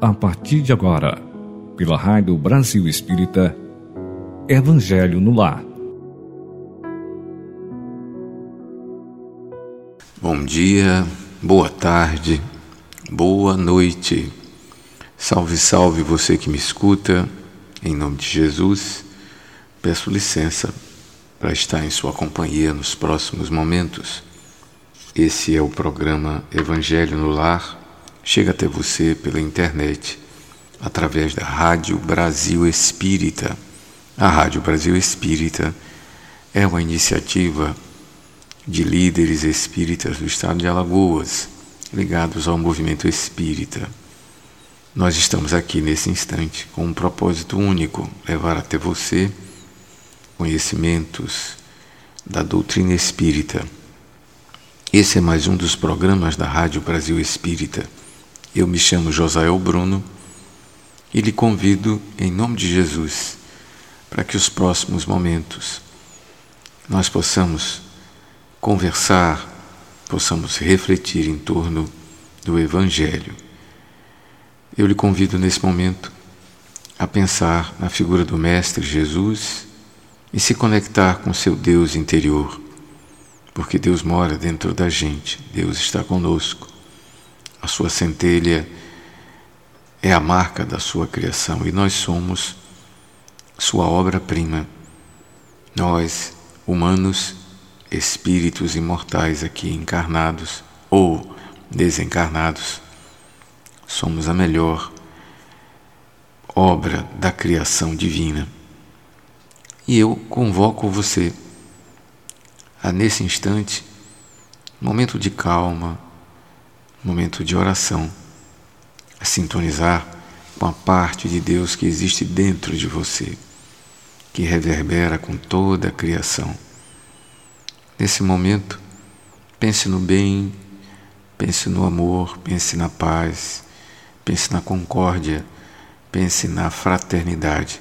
a partir de agora, pela Rádio Brasil Espírita, Evangelho no Lar. Bom dia, boa tarde, boa noite. Salve, salve você que me escuta, em nome de Jesus. Peço licença para estar em sua companhia nos próximos momentos. Esse é o programa Evangelho no Lar chega até você pela internet, através da Rádio Brasil Espírita. A Rádio Brasil Espírita é uma iniciativa de líderes espíritas do estado de Alagoas, ligados ao movimento espírita. Nós estamos aqui nesse instante com um propósito único: levar até você conhecimentos da doutrina espírita. Esse é mais um dos programas da Rádio Brasil Espírita eu me chamo Josael Bruno e lhe convido, em nome de Jesus, para que os próximos momentos nós possamos conversar, possamos refletir em torno do Evangelho. Eu lhe convido nesse momento a pensar na figura do Mestre Jesus e se conectar com seu Deus interior, porque Deus mora dentro da gente, Deus está conosco. A sua centelha é a marca da sua criação e nós somos sua obra-prima. Nós, humanos, espíritos imortais aqui encarnados ou desencarnados, somos a melhor obra da criação divina. E eu convoco você a, nesse instante, momento de calma, momento de oração, a sintonizar com a parte de Deus que existe dentro de você, que reverbera com toda a criação. Nesse momento, pense no bem, pense no amor, pense na paz, pense na concórdia, pense na fraternidade,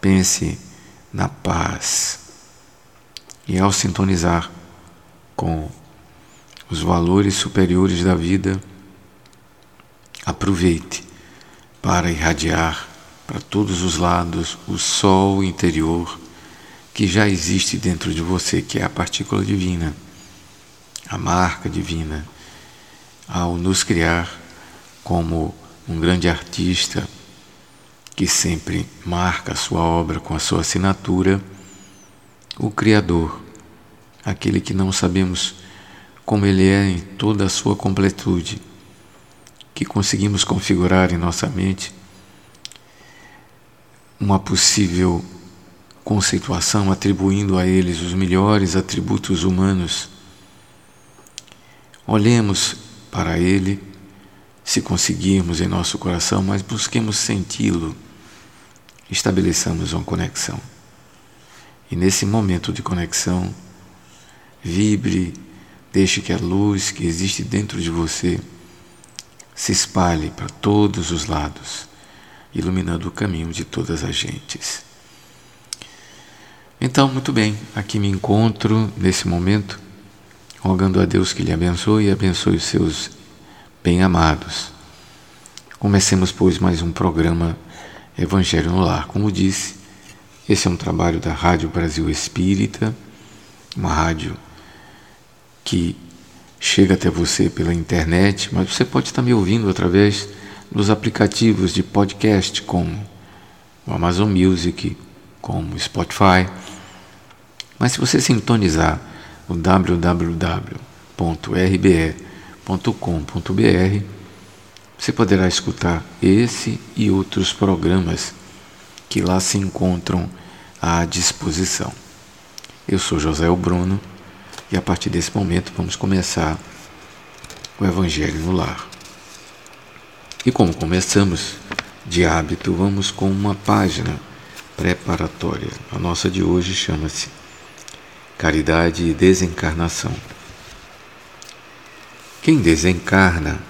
pense na paz. E ao sintonizar com os valores superiores da vida, aproveite para irradiar para todos os lados o sol interior que já existe dentro de você, que é a partícula divina, a marca divina, ao nos criar como um grande artista que sempre marca a sua obra com a sua assinatura, o Criador, aquele que não sabemos como Ele é em toda a sua completude, que conseguimos configurar em nossa mente uma possível conceituação atribuindo a eles os melhores atributos humanos. Olhemos para Ele, se conseguirmos em nosso coração, mas busquemos senti-lo, estabeleçamos uma conexão. E nesse momento de conexão, vibre Deixe que a luz que existe dentro de você se espalhe para todos os lados, iluminando o caminho de todas as gentes. Então, muito bem, aqui me encontro nesse momento, rogando a Deus que lhe abençoe e abençoe os seus bem-amados. Comecemos, pois, mais um programa Evangelho no Lar. Como disse, esse é um trabalho da Rádio Brasil Espírita, uma rádio que chega até você pela internet, mas você pode estar me ouvindo através dos aplicativos de podcast como o Amazon Music, como o Spotify. Mas se você sintonizar o www.rbe.com.br, você poderá escutar esse e outros programas que lá se encontram à disposição. Eu sou José Bruno e a partir desse momento vamos começar o Evangelho no Lar. E como começamos de hábito, vamos com uma página preparatória. A nossa de hoje chama-se Caridade e Desencarnação. Quem desencarna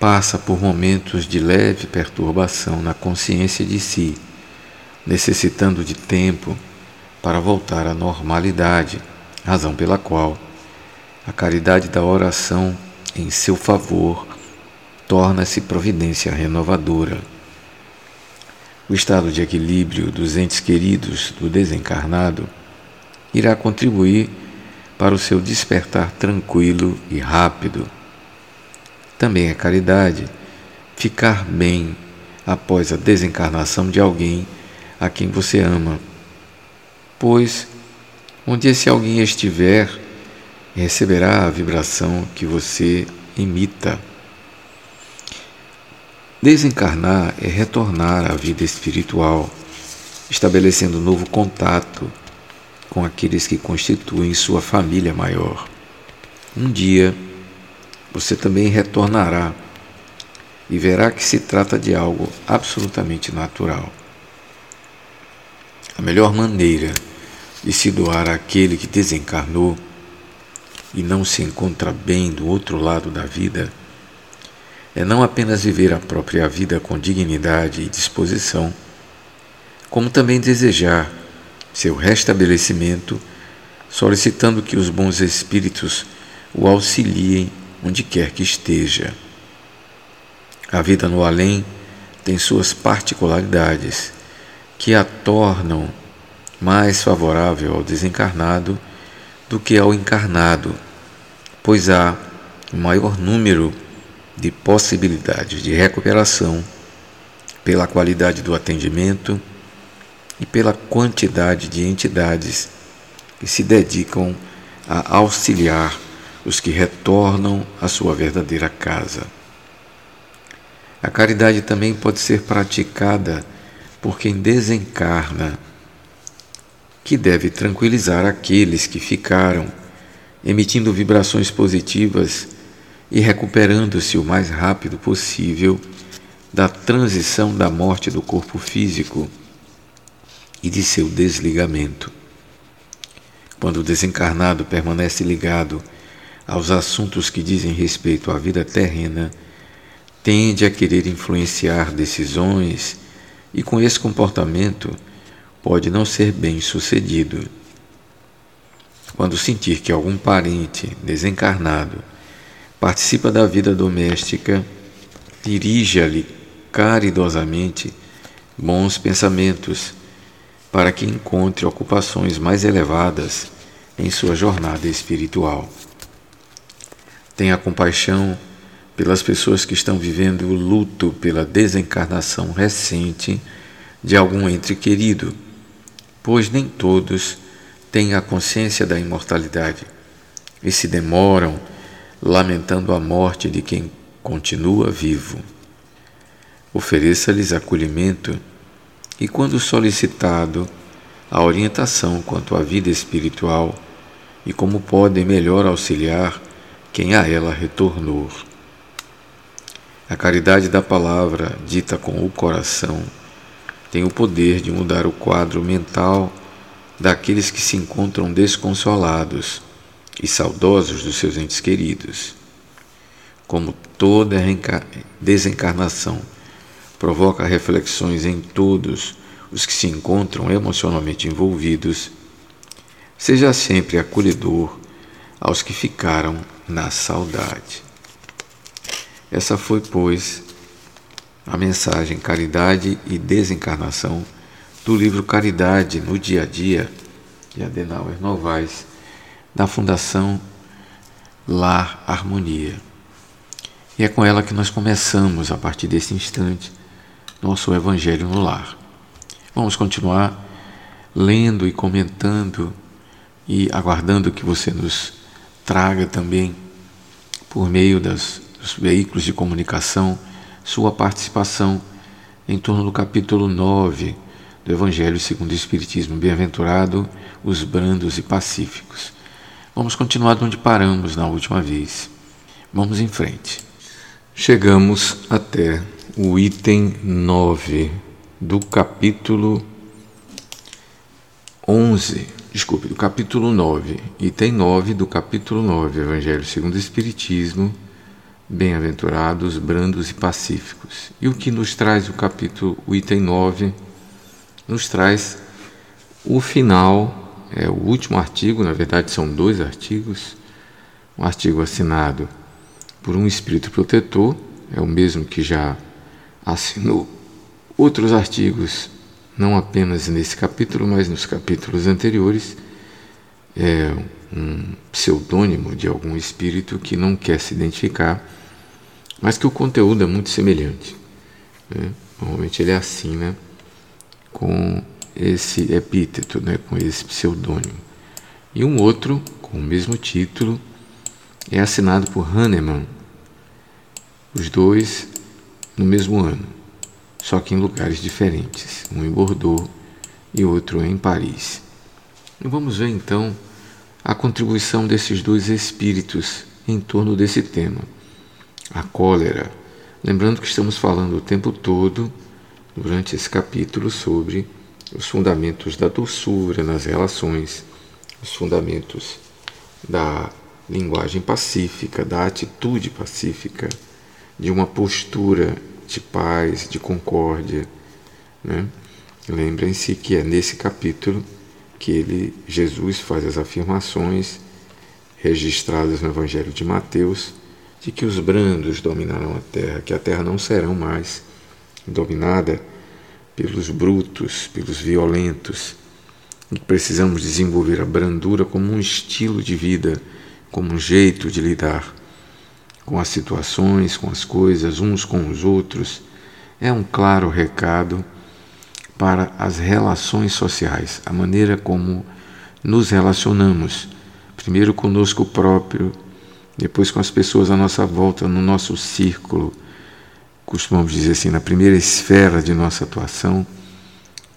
passa por momentos de leve perturbação na consciência de si, necessitando de tempo para voltar à normalidade razão pela qual a caridade da oração em seu favor torna-se providência renovadora. O estado de equilíbrio dos entes queridos do desencarnado irá contribuir para o seu despertar tranquilo e rápido. Também é caridade ficar bem após a desencarnação de alguém a quem você ama, pois onde esse alguém estiver, receberá a vibração que você imita. Desencarnar é retornar à vida espiritual, estabelecendo novo contato com aqueles que constituem sua família maior. Um dia, você também retornará e verá que se trata de algo absolutamente natural. A melhor maneira de se doar àquele que desencarnou e não se encontra bem do outro lado da vida é não apenas viver a própria vida com dignidade e disposição, como também desejar seu restabelecimento, solicitando que os bons espíritos o auxiliem onde quer que esteja. A vida no além tem suas particularidades que a tornam mais favorável ao desencarnado do que ao encarnado, pois há um maior número de possibilidades de recuperação pela qualidade do atendimento e pela quantidade de entidades que se dedicam a auxiliar os que retornam à sua verdadeira casa. A caridade também pode ser praticada por quem desencarna, que deve tranquilizar aqueles que ficaram, emitindo vibrações positivas e recuperando-se o mais rápido possível da transição da morte do corpo físico e de seu desligamento. Quando o desencarnado permanece ligado aos assuntos que dizem respeito à vida terrena, tende a querer influenciar decisões e, com esse comportamento, pode não ser bem sucedido. Quando sentir que algum parente desencarnado participa da vida doméstica, dirija-lhe caridosamente bons pensamentos para que encontre ocupações mais elevadas em sua jornada espiritual. Tenha compaixão pelas pessoas que estão vivendo o luto pela desencarnação recente de algum ente querido, pois nem todos têm a consciência da imortalidade e se demoram lamentando a morte de quem continua vivo. Ofereça-lhes acolhimento e, quando solicitado, a orientação quanto à vida espiritual e como podem melhor auxiliar quem a ela retornou. A caridade da palavra, dita com o coração, tem o poder de mudar o quadro mental daqueles que se encontram desconsolados e saudosos dos seus entes queridos. Como toda desencarnação provoca reflexões em todos os que se encontram emocionalmente envolvidos, seja sempre acolhedor aos que ficaram na saudade. Essa foi, pois, a mensagem Caridade e Desencarnação do livro Caridade no Dia a Dia de Adenauer Novaes, da Fundação Lar Harmonia. E é com ela que nós começamos, a partir desse instante, nosso Evangelho no Lar. Vamos continuar lendo e comentando e aguardando que você nos traga também, por meio das, dos veículos de comunicação, sua participação em torno do capítulo 9 do Evangelho segundo o Espiritismo. Bem-aventurado os brandos e pacíficos. Vamos continuar de onde paramos na última vez. Vamos em frente. Chegamos até o item 9 do capítulo 11, desculpe, do capítulo 9, item 9 do capítulo 9, Evangelho segundo o Espiritismo, bem-aventurados, brandos e pacíficos. E o que nos traz o capítulo, o item 9, nos traz o final, é o último artigo, na verdade são dois artigos, um artigo assinado por um espírito protetor é o mesmo que já assinou outros artigos, não apenas nesse capítulo, mas nos capítulos anteriores. É um pseudônimo de algum espírito que não quer se identificar, mas que o conteúdo é muito semelhante. Né? Normalmente ele é assim, né? com esse epíteto, né? com esse pseudônimo. E um outro, com o mesmo título, é assinado por Hahnemann, os dois no mesmo ano, só que em lugares diferentes, um em Bordeaux e outro em Paris. Vamos ver então a contribuição desses dois espíritos em torno desse tema, a cólera. Lembrando que estamos falando o tempo todo, durante esse capítulo, sobre os fundamentos da doçura nas relações, os fundamentos da linguagem pacífica, da atitude pacífica, de uma postura de paz, de concórdia. Né? Lembrem-se que é nesse capítulo que ele, Jesus faz as afirmações registradas no Evangelho de Mateus de que os brandos dominarão a terra, que a terra não será mais dominada pelos brutos, pelos violentos. E precisamos desenvolver a brandura como um estilo de vida, como um jeito de lidar com as situações, com as coisas, uns com os outros. É um claro recado para as relações sociais, a maneira como nos relacionamos, primeiro conosco próprio, depois com as pessoas à nossa volta, no nosso círculo, costumamos dizer assim, na primeira esfera de nossa atuação,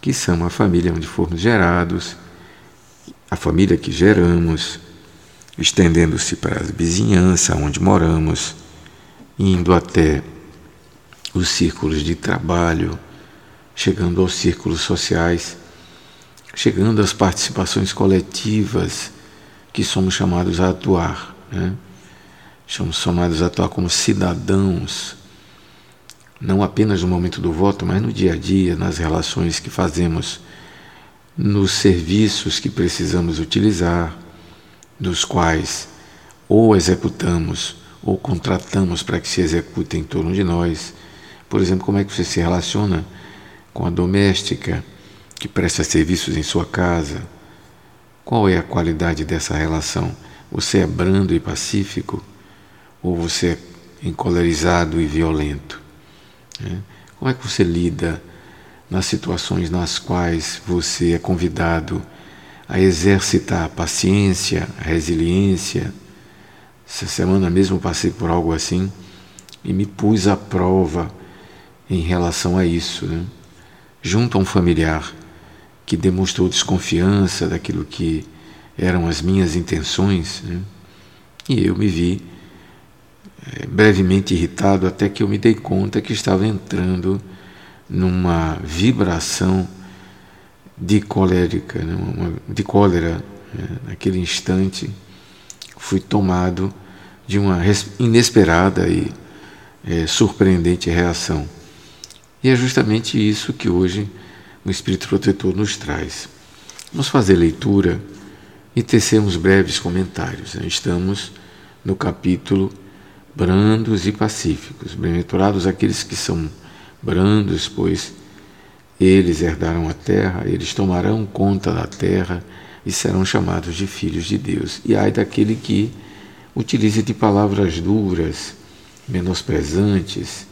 que são a família onde fomos gerados, a família que geramos, estendendo-se para a vizinhança onde moramos, indo até os círculos de trabalho, chegando aos círculos sociais, chegando às participações coletivas que somos chamados a atuar. Né? Somos chamados a atuar como cidadãos, não apenas no momento do voto, mas no dia a dia, nas relações que fazemos, nos serviços que precisamos utilizar, dos quais ou executamos ou contratamos para que se executem em torno de nós. Por exemplo, como é que você se relaciona com a doméstica que presta serviços em sua casa? Qual é a qualidade dessa relação? Você é brando e pacífico ou você é encolerizado e violento? Né? Como é que você lida nas situações nas quais você é convidado a exercitar a paciência, a resiliência? Essa semana mesmo passei por algo assim e me pus à prova em relação a isso. Né? junto a um familiar que demonstrou desconfiança daquilo que eram as minhas intenções, né? e eu me vi brevemente irritado até que eu me dei conta que estava entrando numa vibração de colérica, né? Uma, de cólera. Né? Naquele instante, fui tomado de uma inesperada e é, surpreendente reação. E é justamente isso que hoje o Espírito Protetor nos traz. Vamos fazer leitura e tecemos breves comentários. Né? Estamos no capítulo Brandos e Pacíficos. Bem-aventurados aqueles que são brandos, pois eles herdarão a terra, eles tomarão conta da terra e serão chamados de filhos de Deus. E ai daquele que utilize de palavras duras, menosprezantes,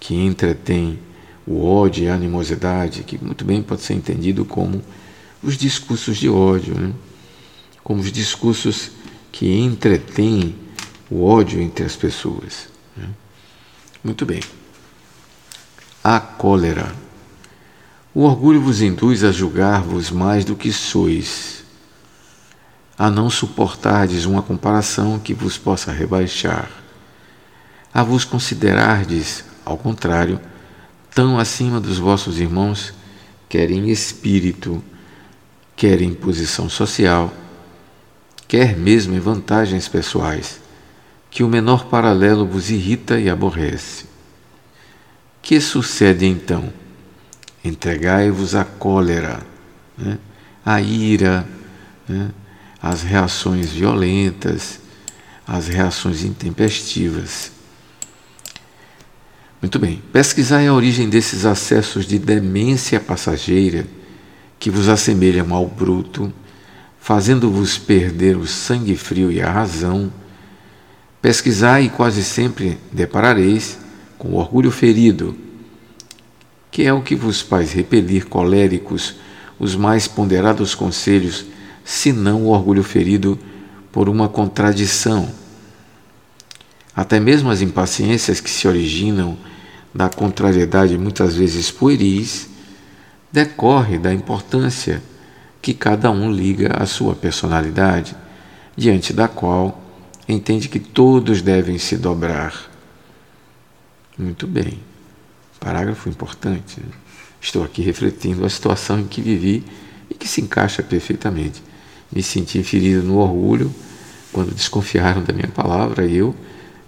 que entretém o ódio e a animosidade, que muito bem pode ser entendido como os discursos de ódio, né? como os discursos que entretêm o ódio entre as pessoas. Né? Muito bem. A cólera. O orgulho vos induz a julgar-vos mais do que sois, a não suportardes uma comparação que vos possa rebaixar, a vos considerardes, ao contrário, tão acima dos vossos irmãos, quer em espírito, quer em posição social, quer mesmo em vantagens pessoais, que o menor paralelo vos irrita e aborrece. Que sucede então? Entregai-vos à cólera, né? à ira, né? às reações violentas, às reações intempestivas Muito bem. Pesquisai a origem desses acessos de demência passageira que vos assemelham ao bruto, fazendo-vos perder o sangue frio e a razão. Pesquisai e quase sempre deparareis com o orgulho ferido, que é o que vos faz repelir coléricos os mais ponderados conselhos, senão o orgulho ferido por uma contradição. Até mesmo as impaciências que se originam da contrariedade muitas vezes pueris, decorre da importância que cada um liga à sua personalidade, diante da qual entende que todos devem se dobrar. Muito bem, parágrafo importante. Né? Estou aqui refletindo a situação em que vivi e que se encaixa perfeitamente. Me senti ferido no orgulho quando desconfiaram da minha palavra e eu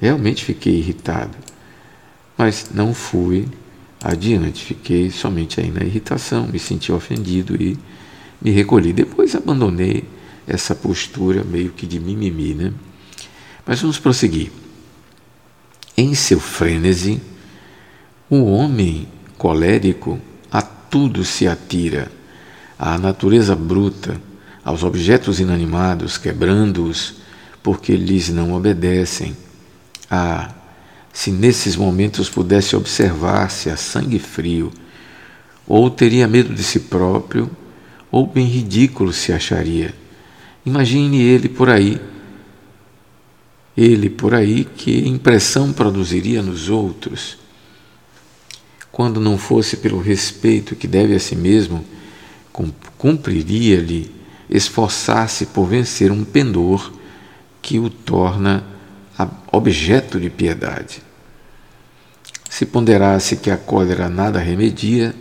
realmente fiquei irritado mas não fui adiante, fiquei somente aí na irritação, me senti ofendido e me recolhi. Depois abandonei essa postura meio que de mimimi, né? Mas vamos prosseguir. Em seu frênese, o homem colérico a tudo se atira, à natureza bruta, aos objetos inanimados, quebrando-os, porque lhes não obedecem, a se nesses momentos pudesse observar-se a sangue frio, ou teria medo de si próprio, ou bem ridículo se acharia. Imagine ele por aí. Ele por aí, que impressão produziria nos outros? Quando não fosse pelo respeito que deve a si mesmo, cumpriria-lhe esforçar-se por vencer um pendor que o torna objeto de piedade. Se ponderasse que a cólera nada remedia,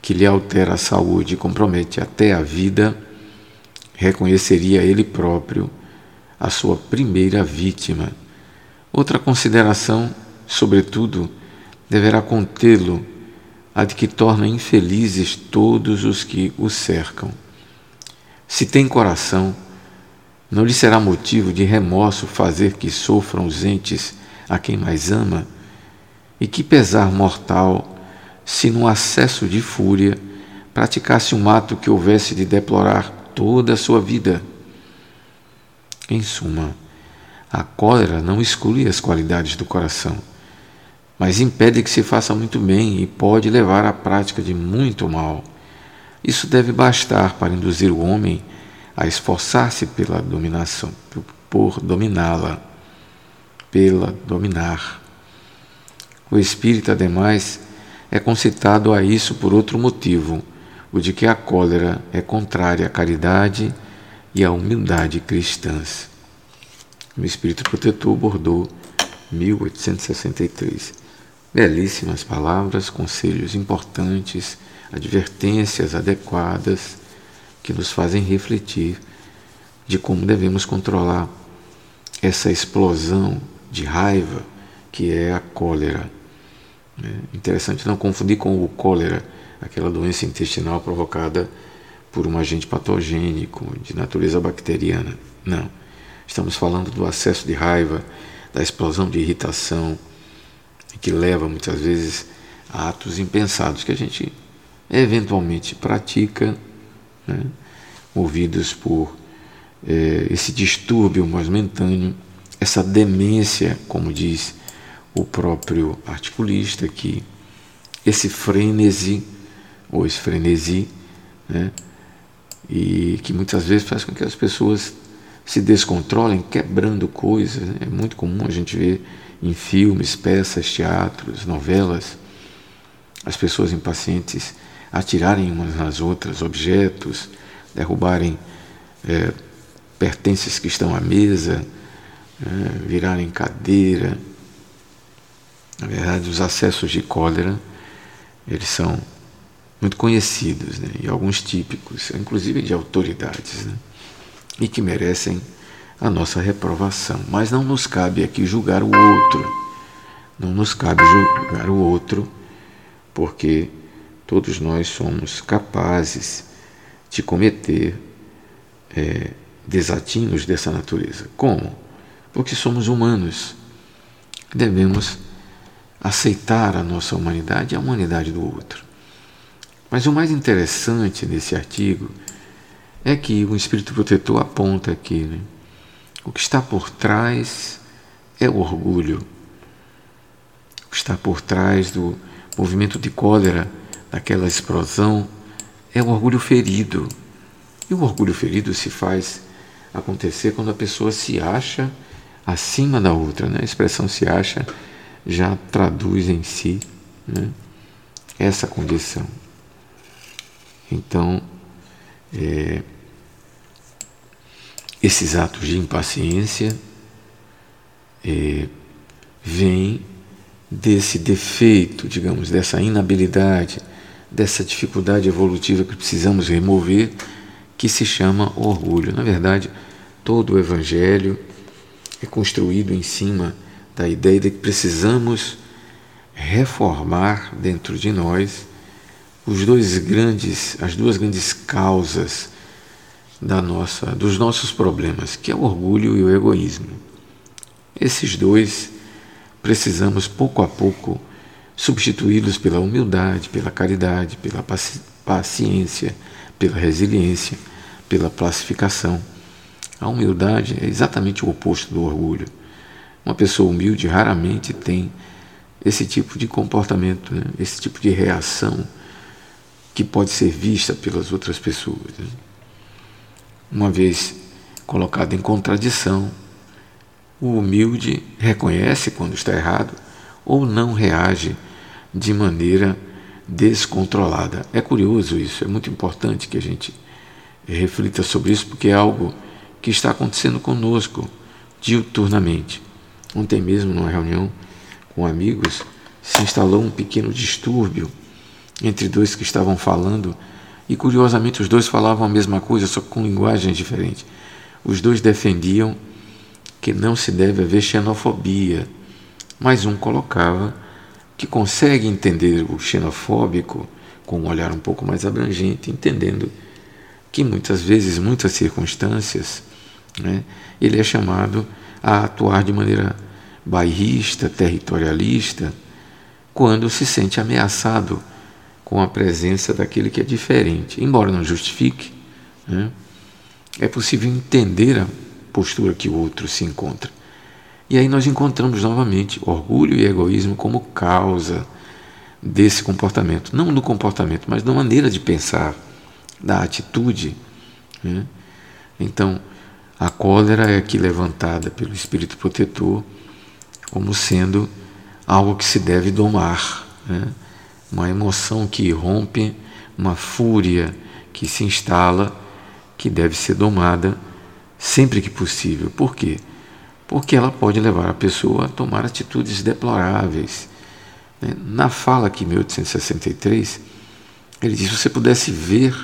que lhe altera a saúde e compromete até a vida, reconheceria ele próprio a sua primeira vítima. Outra consideração, sobretudo, deverá contê-lo a de que torna infelizes todos os que o cercam. Se tem coração, não lhe será motivo de remorso fazer que sofram os entes a quem mais ama? E que pesar mortal se, num acesso de fúria, praticasse um ato que houvesse de deplorar toda a sua vida. Em suma, a cólera não exclui as qualidades do coração, mas impede que se faça muito bem e pode levar à prática de muito mal. Isso deve bastar para induzir o homem a esforçar-se pela dominação, por dominá-la, pela dominar. O espírito, ademais, é concitado a isso por outro motivo, o de que a cólera é contrária à caridade e à humildade cristãs. O Espírito Protetor, Bordeaux, 1863. Belíssimas palavras, conselhos importantes, advertências adequadas que nos fazem refletir de como devemos controlar essa explosão de raiva que é a cólera. É interessante não confundir com o cólera, aquela doença intestinal provocada por um agente patogênico de natureza bacteriana. Não. Estamos falando do acesso de raiva, da explosão de irritação, que leva muitas vezes a atos impensados que a gente eventualmente pratica, né, movidos por é, esse distúrbio momentâneo, essa demência, como diz o próprio articulista, que esse frenesi, ou esse frenesi, né, e que muitas vezes faz com que as pessoas se descontrolem quebrando coisas. Né? É muito comum a gente ver em filmes, peças, teatros, novelas, as pessoas impacientes atirarem umas nas outras objetos, derrubarem é, pertences que estão à mesa, é, virarem cadeira, na verdade, os acessos de cólera, eles são muito conhecidos né? e alguns típicos, inclusive de autoridades, né? e que merecem a nossa reprovação. Mas não nos cabe aqui julgar o outro, não nos cabe julgar o outro, porque todos nós somos capazes de cometer é, desatinos dessa natureza. Como? Porque somos humanos. Devemos aceitar a nossa humanidade e a humanidade do outro. Mas o mais interessante nesse artigo é que o Espírito Protetor aponta aqui, né? o que está por trás é o orgulho. O que está por trás do movimento de cólera, daquela explosão, é o orgulho ferido. E o orgulho ferido se faz acontecer quando a pessoa se acha acima da outra. Né? A expressão se acha já traduz em si né? essa condição. Então, é, esses atos de impaciência é, vêm desse defeito, digamos, dessa inabilidade, dessa dificuldade evolutiva que precisamos remover, que se chama orgulho. Na verdade, todo o Evangelho é construído em cima da ideia de que precisamos reformar dentro de nós os dois grandes, as duas grandes causas da nossa, dos nossos problemas, que é o orgulho e o egoísmo. Esses dois precisamos pouco a pouco substituí-los pela humildade, pela caridade, pela paciência, pela resiliência, pela pacificação. A humildade é exatamente o oposto do orgulho. Uma pessoa humilde raramente tem esse tipo de comportamento, né? esse tipo de reação que pode ser vista pelas outras pessoas. Né? Uma vez colocado em contradição, o humilde reconhece quando está errado ou não reage de maneira descontrolada. É curioso isso, é muito importante que a gente reflita sobre isso, porque é algo que está acontecendo conosco diuturnamente. Ontem mesmo, numa reunião com amigos, se instalou um pequeno distúrbio entre dois que estavam falando, e curiosamente os dois falavam a mesma coisa, só com linguagens diferentes. Os dois defendiam que não se deve haver xenofobia, mas um colocava que consegue entender o xenofóbico com um olhar um pouco mais abrangente, entendendo que muitas vezes, muitas circunstâncias, né, ele é chamado a atuar de maneira bairrista, territorialista, quando se sente ameaçado com a presença daquele que é diferente. Embora não justifique, né, é possível entender a postura que o outro se encontra. E aí nós encontramos novamente orgulho e egoísmo como causa desse comportamento. Não do comportamento, mas da maneira de pensar, da atitude. Né? Então, a cólera é aqui levantada pelo Espírito Protetor como sendo algo que se deve domar, né? Uma emoção que rompe, uma fúria que se instala, que deve ser domada sempre que possível. Por quê? Porque ela pode levar a pessoa a tomar atitudes deploráveis. Né? Na fala aqui, 1863, ele diz: se você pudesse ver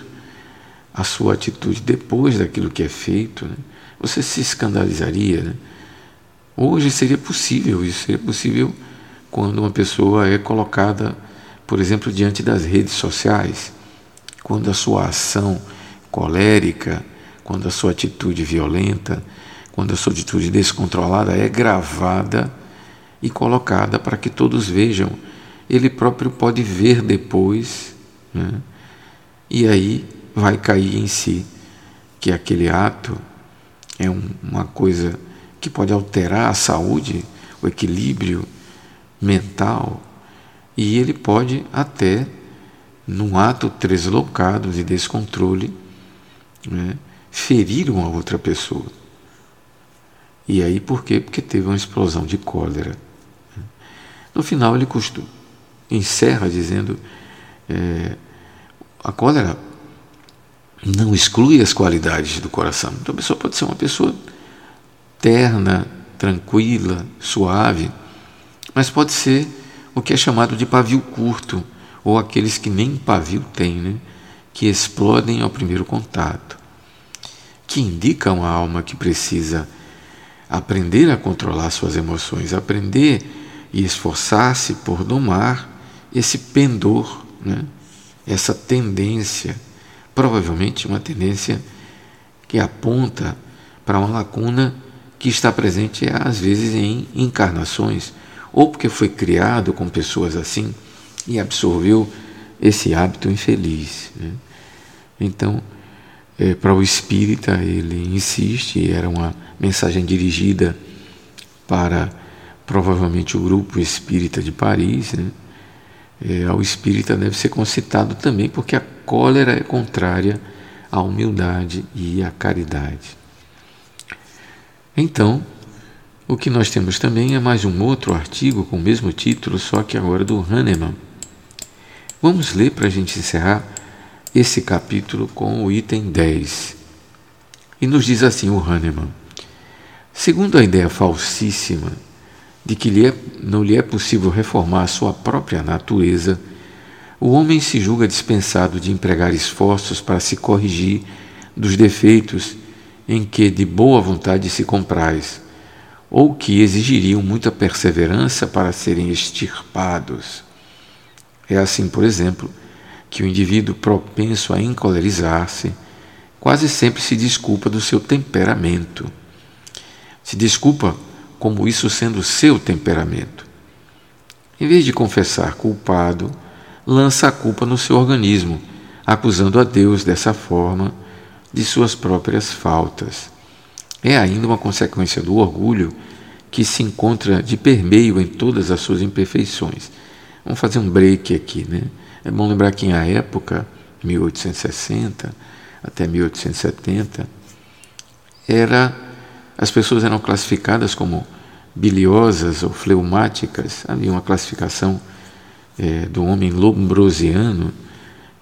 a sua atitude depois daquilo que é feito, né? você se escandalizaria. Né? Hoje seria possível isso, seria possível quando uma pessoa é colocada, por exemplo, diante das redes sociais, quando a sua ação colérica, quando a sua atitude violenta, quando a sua atitude descontrolada é gravada e colocada para que todos vejam. Ele próprio pode ver depois, né? e aí vai cair em si que aquele ato é um, uma coisa que pode alterar a saúde, o equilíbrio mental, e ele pode até, num ato deslocado de descontrole, né, ferir uma outra pessoa. E aí por quê? Porque teve uma explosão de cólera. No final ele custou, encerra dizendo é, a cólera não exclui as qualidades do coração. Então a pessoa pode ser uma pessoa terna, tranquila, suave, mas pode ser o que é chamado de pavio curto, ou aqueles que nem pavio têm, né? que explodem ao primeiro contato, que indica uma alma que precisa aprender a controlar suas emoções, aprender e esforçar-se por domar esse pendor, né? essa tendência provavelmente uma tendência que aponta para uma lacuna que está presente às vezes em encarnações ou porque foi criado com pessoas assim e absorveu esse hábito infeliz. Né? Então, é, para o espírita, ele insiste, era uma mensagem dirigida para provavelmente o grupo espírita de Paris. Né? É, ao espírita deve ser concitado também, porque a cólera é contrária à humildade e à caridade. Então, o que nós temos também é mais um outro artigo com o mesmo título, só que agora do Hahnemann. Vamos ler para a gente encerrar esse capítulo com o item 10. E nos diz assim o Hahnemann: Segundo a ideia falsíssima de que lhe é, não lhe é possível reformar sua própria natureza, o homem se julga dispensado de empregar esforços para se corrigir dos defeitos em que de boa vontade se compraz, ou que exigiriam muita perseverança para serem extirpados. É assim, por exemplo, que o indivíduo propenso a encolerizar-se quase sempre se desculpa do seu temperamento. Se desculpa como isso sendo seu temperamento. Em vez de confessar culpado, lança a culpa no seu organismo, acusando a Deus dessa forma de suas próprias faltas. É ainda uma consequência do orgulho que se encontra de permeio em todas as suas imperfeições. Vamos fazer um break aqui, né? É bom lembrar que em a época, 1860 até 1870, era as pessoas eram classificadas como biliosas ou fleumáticas. Havia uma classificação é, do homem lombrosiano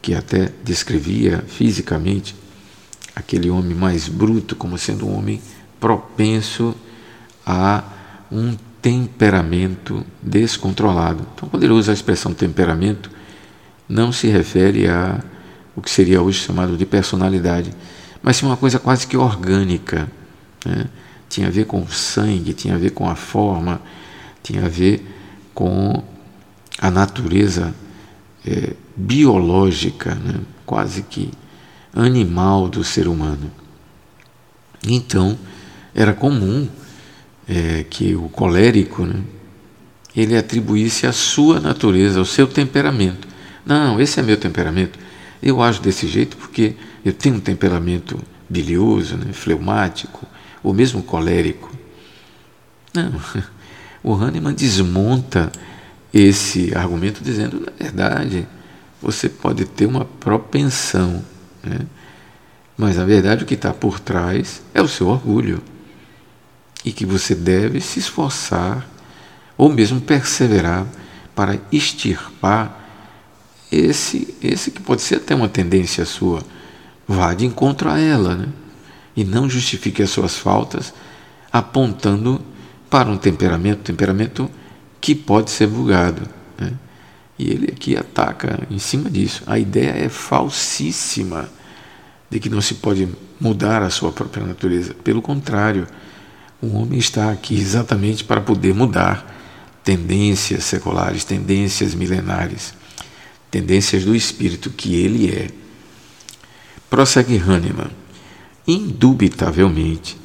que até descrevia fisicamente aquele homem mais bruto como sendo um homem propenso a um temperamento descontrolado. Então, quando ele usa a expressão temperamento, não se refere a o que seria hoje chamado de personalidade, mas sim uma coisa quase que orgânica. Né? Tinha a ver com o sangue, tinha a ver com a forma, tinha a ver com a natureza é, biológica, né? quase que animal do ser humano. Então, era comum é, que o colérico né, ele atribuísse a sua natureza, ao seu temperamento. Não, esse é meu temperamento. Eu ajo desse jeito porque eu tenho um temperamento bilioso, né, fleumático, ou mesmo colérico. Não, o Hahnemann desmonta esse argumento dizendo, na verdade, você pode ter uma propensão, né? mas na verdade o que está por trás é o seu orgulho e que você deve se esforçar ou mesmo perseverar para extirpar esse, esse que pode ser até uma tendência sua, vá de encontro a ela, né? e não justifique as suas faltas apontando para um temperamento, temperamento que pode ser vulgado. E ele aqui ataca em cima disso. A ideia é falsíssima de que não se pode mudar a sua própria natureza. Pelo contrário, o homem está aqui exatamente para poder mudar tendências seculares, tendências milenares tendências do espírito que ele é. Prossegue Hahnemann. Indubitavelmente,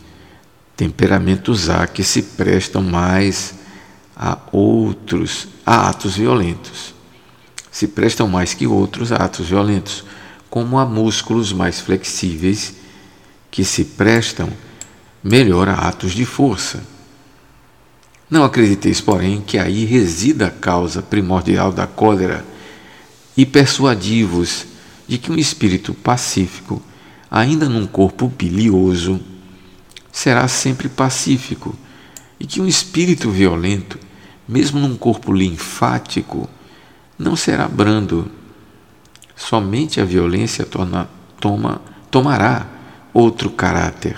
temperamentos há que se prestam mais a outros, a atos violentos. Se prestam mais que outros a atos violentos, como há músculos mais flexíveis que se prestam melhor a atos de força. Não acrediteis, porém, que aí resida a causa primordial da cólera e persuadi-vos de que um espírito pacífico, ainda num corpo bilioso, será sempre pacífico, e que um espírito violento, mesmo num corpo linfático, não será brando. Somente a violência torna, toma, tomará outro caráter.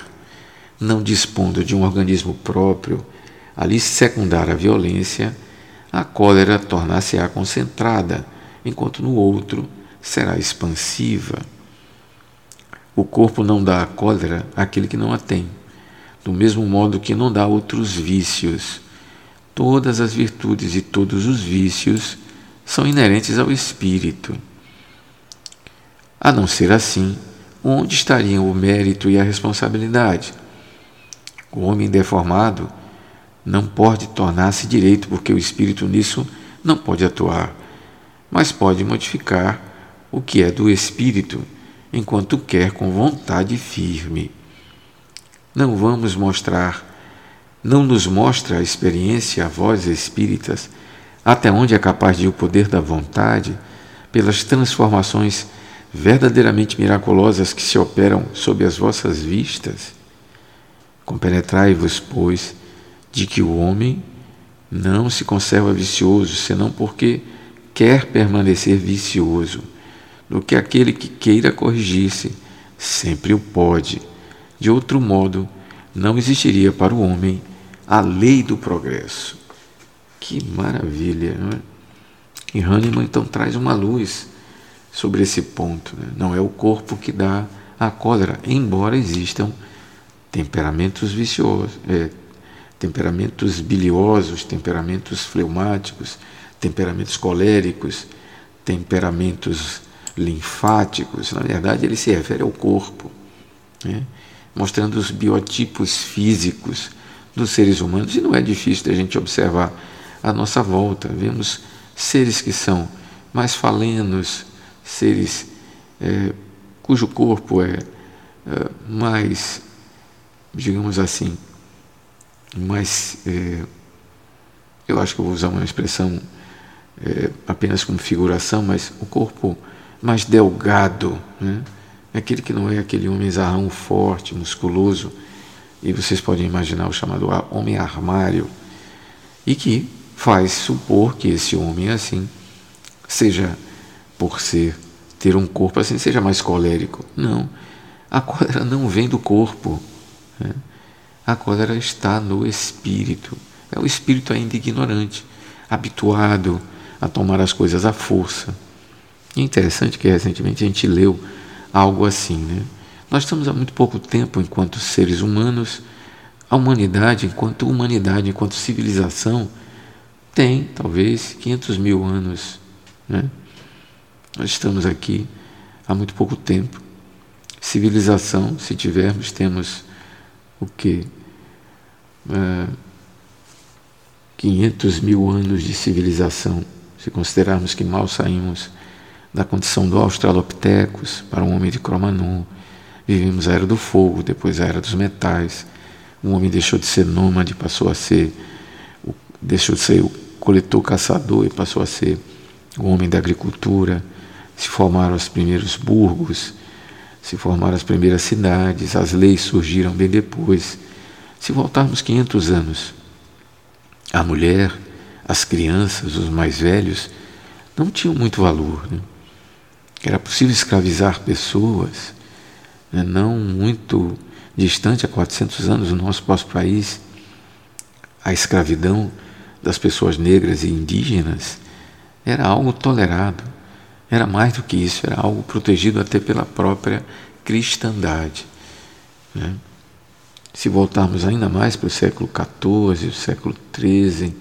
Não dispondo de um organismo próprio, ali secundar a violência, a cólera tornar-se-á concentrada enquanto no outro será expansiva. O corpo não dá a cólera àquele que não a tem, do mesmo modo que não dá outros vícios. Todas as virtudes e todos os vícios são inerentes ao espírito. A não ser assim, onde estariam o mérito e a responsabilidade? O homem deformado não pode tornar-se direito, porque o espírito nisso não pode atuar, mas pode modificar o que é do espírito, enquanto quer com vontade firme. Não vamos mostrar, não nos mostra a experiência a vós espíritas, até onde é capaz de ir o poder da vontade, pelas transformações verdadeiramente miraculosas que se operam sob as vossas vistas? Compenetrai-vos, pois, de que o homem não se conserva vicioso, senão porque quer permanecer vicioso, do que aquele que queira corrigir-se sempre o pode. De outro modo, não existiria para o homem a lei do progresso. Que maravilha, não é? E Hahnemann então traz uma luz sobre esse ponto. Né? Não é o corpo que dá a cólera, embora existam temperamentos viciosos, é, temperamentos biliosos, temperamentos fleumáticos, temperamentos coléricos, temperamentos linfáticos. Na verdade, ele se refere ao corpo, né? mostrando os biotipos físicos dos seres humanos. E não é difícil da gente observar à nossa volta. Vemos seres que são mais falenos, seres é, cujo corpo é, é mais, digamos assim, mais. É, eu acho que eu vou usar uma expressão é, apenas como figuração, mas o corpo mais delgado, né? aquele que não é aquele homem zarrão forte, musculoso, e vocês podem imaginar o chamado homem armário, e que faz supor que esse homem assim seja por ser ter um corpo assim seja mais colérico. Não, a cólera não vem do corpo. Né? A cólera está no espírito. É o espírito ainda ignorante, habituado a tomar as coisas à força. E é interessante que recentemente a gente leu algo assim, né? Nós estamos há muito pouco tempo, enquanto seres humanos, a humanidade, enquanto humanidade, enquanto civilização, tem talvez 500 mil anos. Né? Nós estamos aqui há muito pouco tempo. Civilização, se tivermos, temos o que? É, 500 mil anos de civilização, se considerarmos que mal saímos da condição do Australopithecus para um homem de Cro-Magnon. Vivemos a era do fogo, depois a era dos metais. O homem deixou de ser nômade, passou a ser, deixou de ser o coletor caçador e passou a ser o homem da agricultura. Se formaram os primeiros burgos, se formaram as primeiras cidades, as leis surgiram bem depois. Se voltarmos 500 anos, a mulher, as crianças, os mais velhos, não tinham muito valor. Né? Era possível escravizar pessoas, né? não muito distante, há 400 anos, no nosso próprio país, a escravidão das pessoas negras e indígenas era algo tolerado, era mais do que isso, era algo protegido até pela própria cristandade. Né? Se voltarmos ainda mais para o século XIV, o século XIII,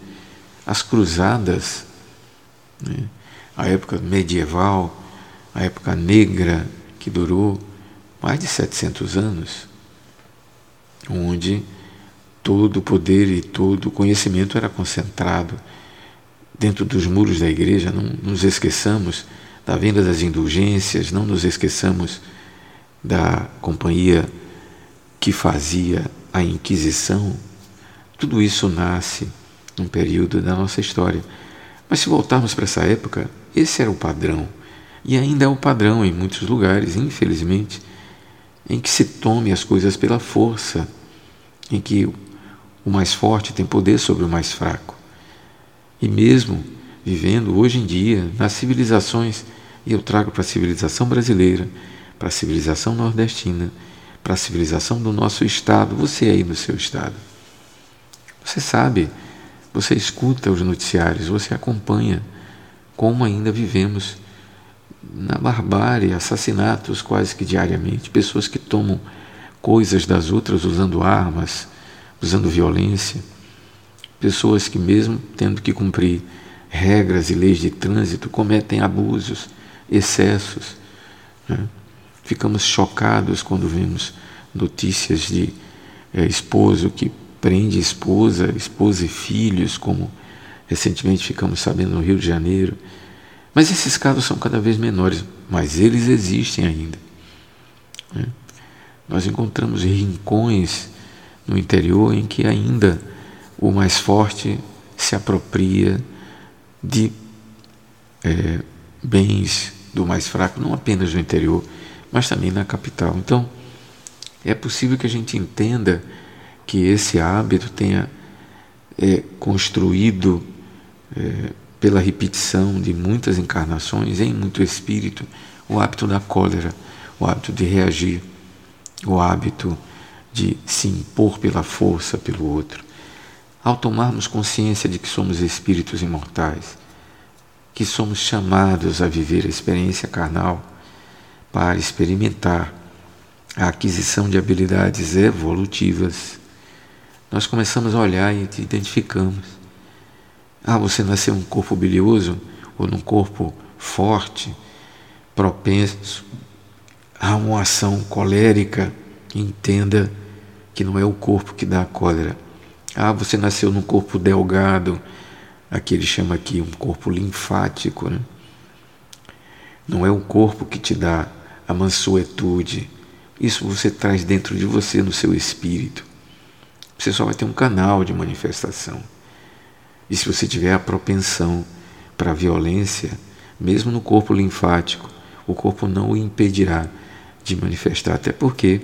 as cruzadas, né? a época medieval, a época negra, que durou mais de 700 anos, onde todo o poder e todo o conhecimento era concentrado dentro dos muros da igreja. Não nos esqueçamos da venda das indulgências, não nos esqueçamos da companhia que fazia a Inquisição. Tudo isso nasce num período da nossa história. Mas se voltarmos para essa época, esse era o padrão. E ainda é o padrão em muitos lugares, infelizmente, em que se tome as coisas pela força, em que o mais forte tem poder sobre o mais fraco. E mesmo vivendo hoje em dia nas civilizações, e eu trago para a civilização brasileira, para a civilização nordestina, para a civilização do nosso estado, você aí no seu estado. Você sabe, você escuta os noticiários, você acompanha como ainda vivemos na barbárie, assassinatos quase que diariamente, pessoas que tomam coisas das outras usando armas, usando violência, pessoas que, mesmo tendo que cumprir regras e leis de trânsito, cometem abusos, excessos. Né? Ficamos chocados quando vemos notícias de é, esposo que prende esposa, esposa e filhos, como recentemente ficamos sabendo no Rio de Janeiro. Mas esses casos são cada vez menores, mas eles existem ainda. Né? Nós encontramos rincões no interior em que ainda o mais forte se apropria de é, bens do mais fraco, não apenas no interior, mas também na capital. Então, é possível que a gente entenda que esse hábito tenha é, construído é, pela repetição de muitas encarnações em muito espírito o hábito da cólera, o hábito de reagir, o hábito de se impor pela força pelo outro. Ao tomarmos consciência de que somos espíritos imortais, que somos chamados a viver a experiência carnal para experimentar a aquisição de habilidades evolutivas, nós começamos a olhar e identificamos. Ah, você nasceu num corpo bilioso ou num corpo forte, propenso a uma ação colérica, entenda que não é o corpo que dá a cólera. Ah, você nasceu num corpo delgado, aqui ele chama aqui um corpo linfático, né? Não é o corpo que te dá a mansuetude. Isso você traz dentro de você, no seu espírito. Você só vai ter um canal de manifestação. E se você tiver a propensão para a violência, mesmo no corpo linfático, o corpo não o impedirá de manifestar, até porque,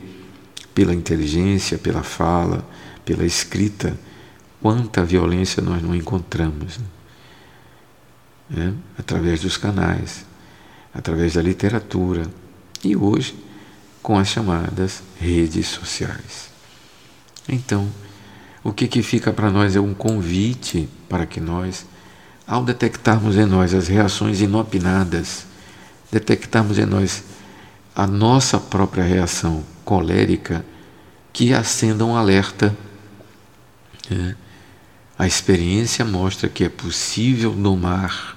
pela inteligência, pela fala, pela escrita, Quanta violência nós não encontramos né? É, através dos canais, através da literatura e hoje com as chamadas redes sociais. Então, o que, que fica para nós é um convite para que nós, ao detectarmos em nós as reações inopinadas, detectarmos em nós a nossa própria reação colérica, que acenda um alerta. É, a experiência mostra que é possível domar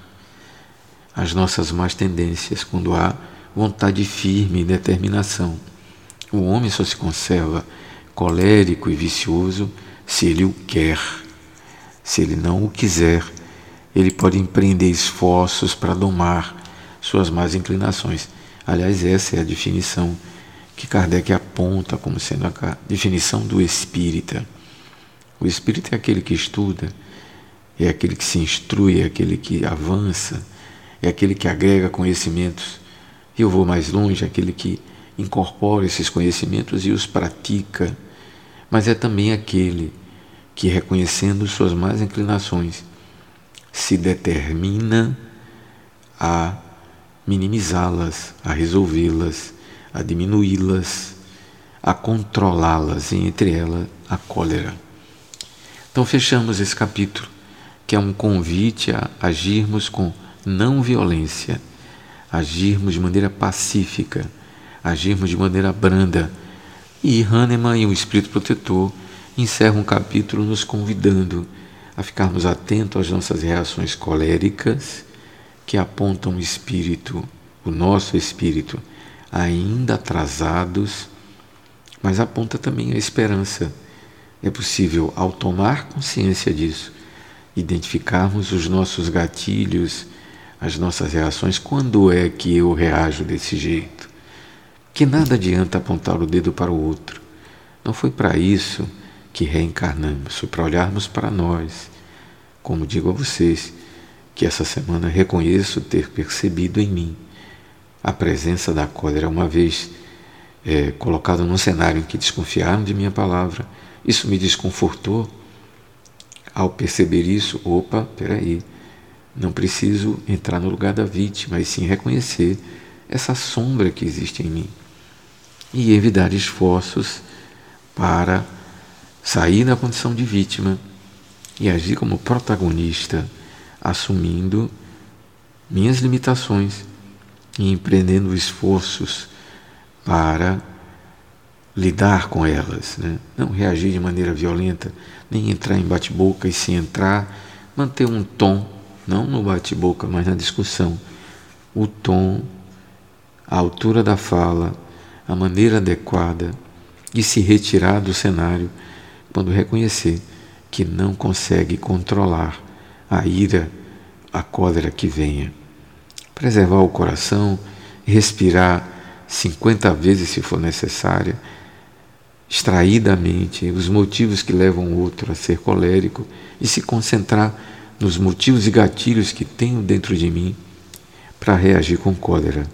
as nossas más tendências quando há vontade firme e determinação. O homem só se conserva colérico e vicioso se ele o quer. Se ele não o quiser, ele pode empreender esforços para domar suas más inclinações. Aliás, essa é a definição que Kardec aponta como sendo a definição do espírita. O espírito é aquele que estuda, é aquele que se instrui, é aquele que avança, é aquele que agrega conhecimentos. Eu vou mais longe, é aquele que incorpora esses conhecimentos e os pratica. Mas é também aquele que, reconhecendo suas más inclinações, se determina a minimizá-las, a resolvê-las, a diminuí-las, a controlá-las, e entre elas a cólera. Então fechamos esse capítulo, que é um convite a agirmos com não violência, agirmos de maneira pacífica, agirmos de maneira branda. E Hahnemann e o Espírito Protetor encerram um capítulo nos convidando a ficarmos atentos às nossas reações coléricas, que apontam o espírito, o nosso espírito, ainda atrasados, mas aponta também a esperança é possível, ao tomar consciência disso, identificarmos os nossos gatilhos, as nossas reações, quando é que eu reajo desse jeito. Que nada adianta apontar o dedo para o outro. Não foi para isso que reencarnamos, foi para olharmos para nós. Como digo a vocês, que essa semana reconheço ter percebido em mim a presença da cólera, uma vez é, colocado num cenário em que desconfiaram de minha palavra isso me desconfortou. Ao perceber isso, opa, peraí, não preciso entrar no lugar da vítima, e sim reconhecer essa sombra que existe em mim e evitar esforços para sair da condição de vítima e agir como protagonista, assumindo minhas limitações e empreendendo esforços para lidar com elas, né? não reagir de maneira violenta, nem entrar em bate-boca e se entrar, manter um tom, não no bate-boca, mas na discussão, o tom, a altura da fala, a maneira adequada e se retirar do cenário quando reconhecer que não consegue controlar a ira, a cólera que venha. Preservar o coração, respirar 50 vezes se for necessária, extrair da mente os motivos que levam o outro a ser colérico e se concentrar nos motivos e gatilhos que tenho dentro de mim para reagir com cólera.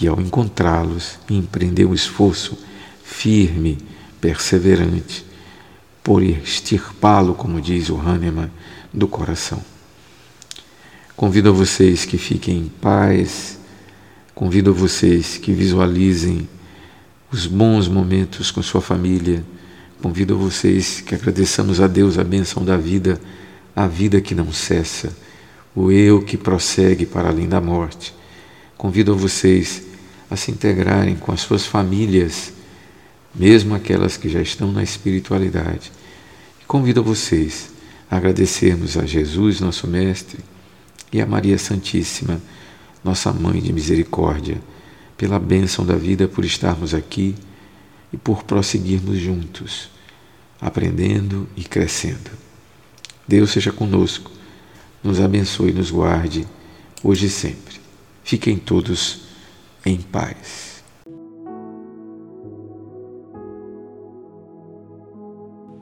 E ao encontrá-los, empreender um esforço firme, perseverante, por extirpá-lo, como diz o Hahnemann, do coração. Convido a vocês que fiquem em paz, convido a vocês que visualizem os bons momentos com sua família. Convido a vocês que agradeçamos a Deus a bênção da vida, a vida que não cessa, o eu que prossegue para além da morte. Convido a vocês a se integrarem com as suas famílias, mesmo aquelas que já estão na espiritualidade. Convido a vocês agradecermos a Jesus, nosso Mestre, e a Maria Santíssima, nossa Mãe de Misericórdia pela bênção da vida, por estarmos aqui e por prosseguirmos juntos, aprendendo e crescendo. Deus seja conosco, nos abençoe e nos guarde, hoje e sempre. Fiquem todos em paz.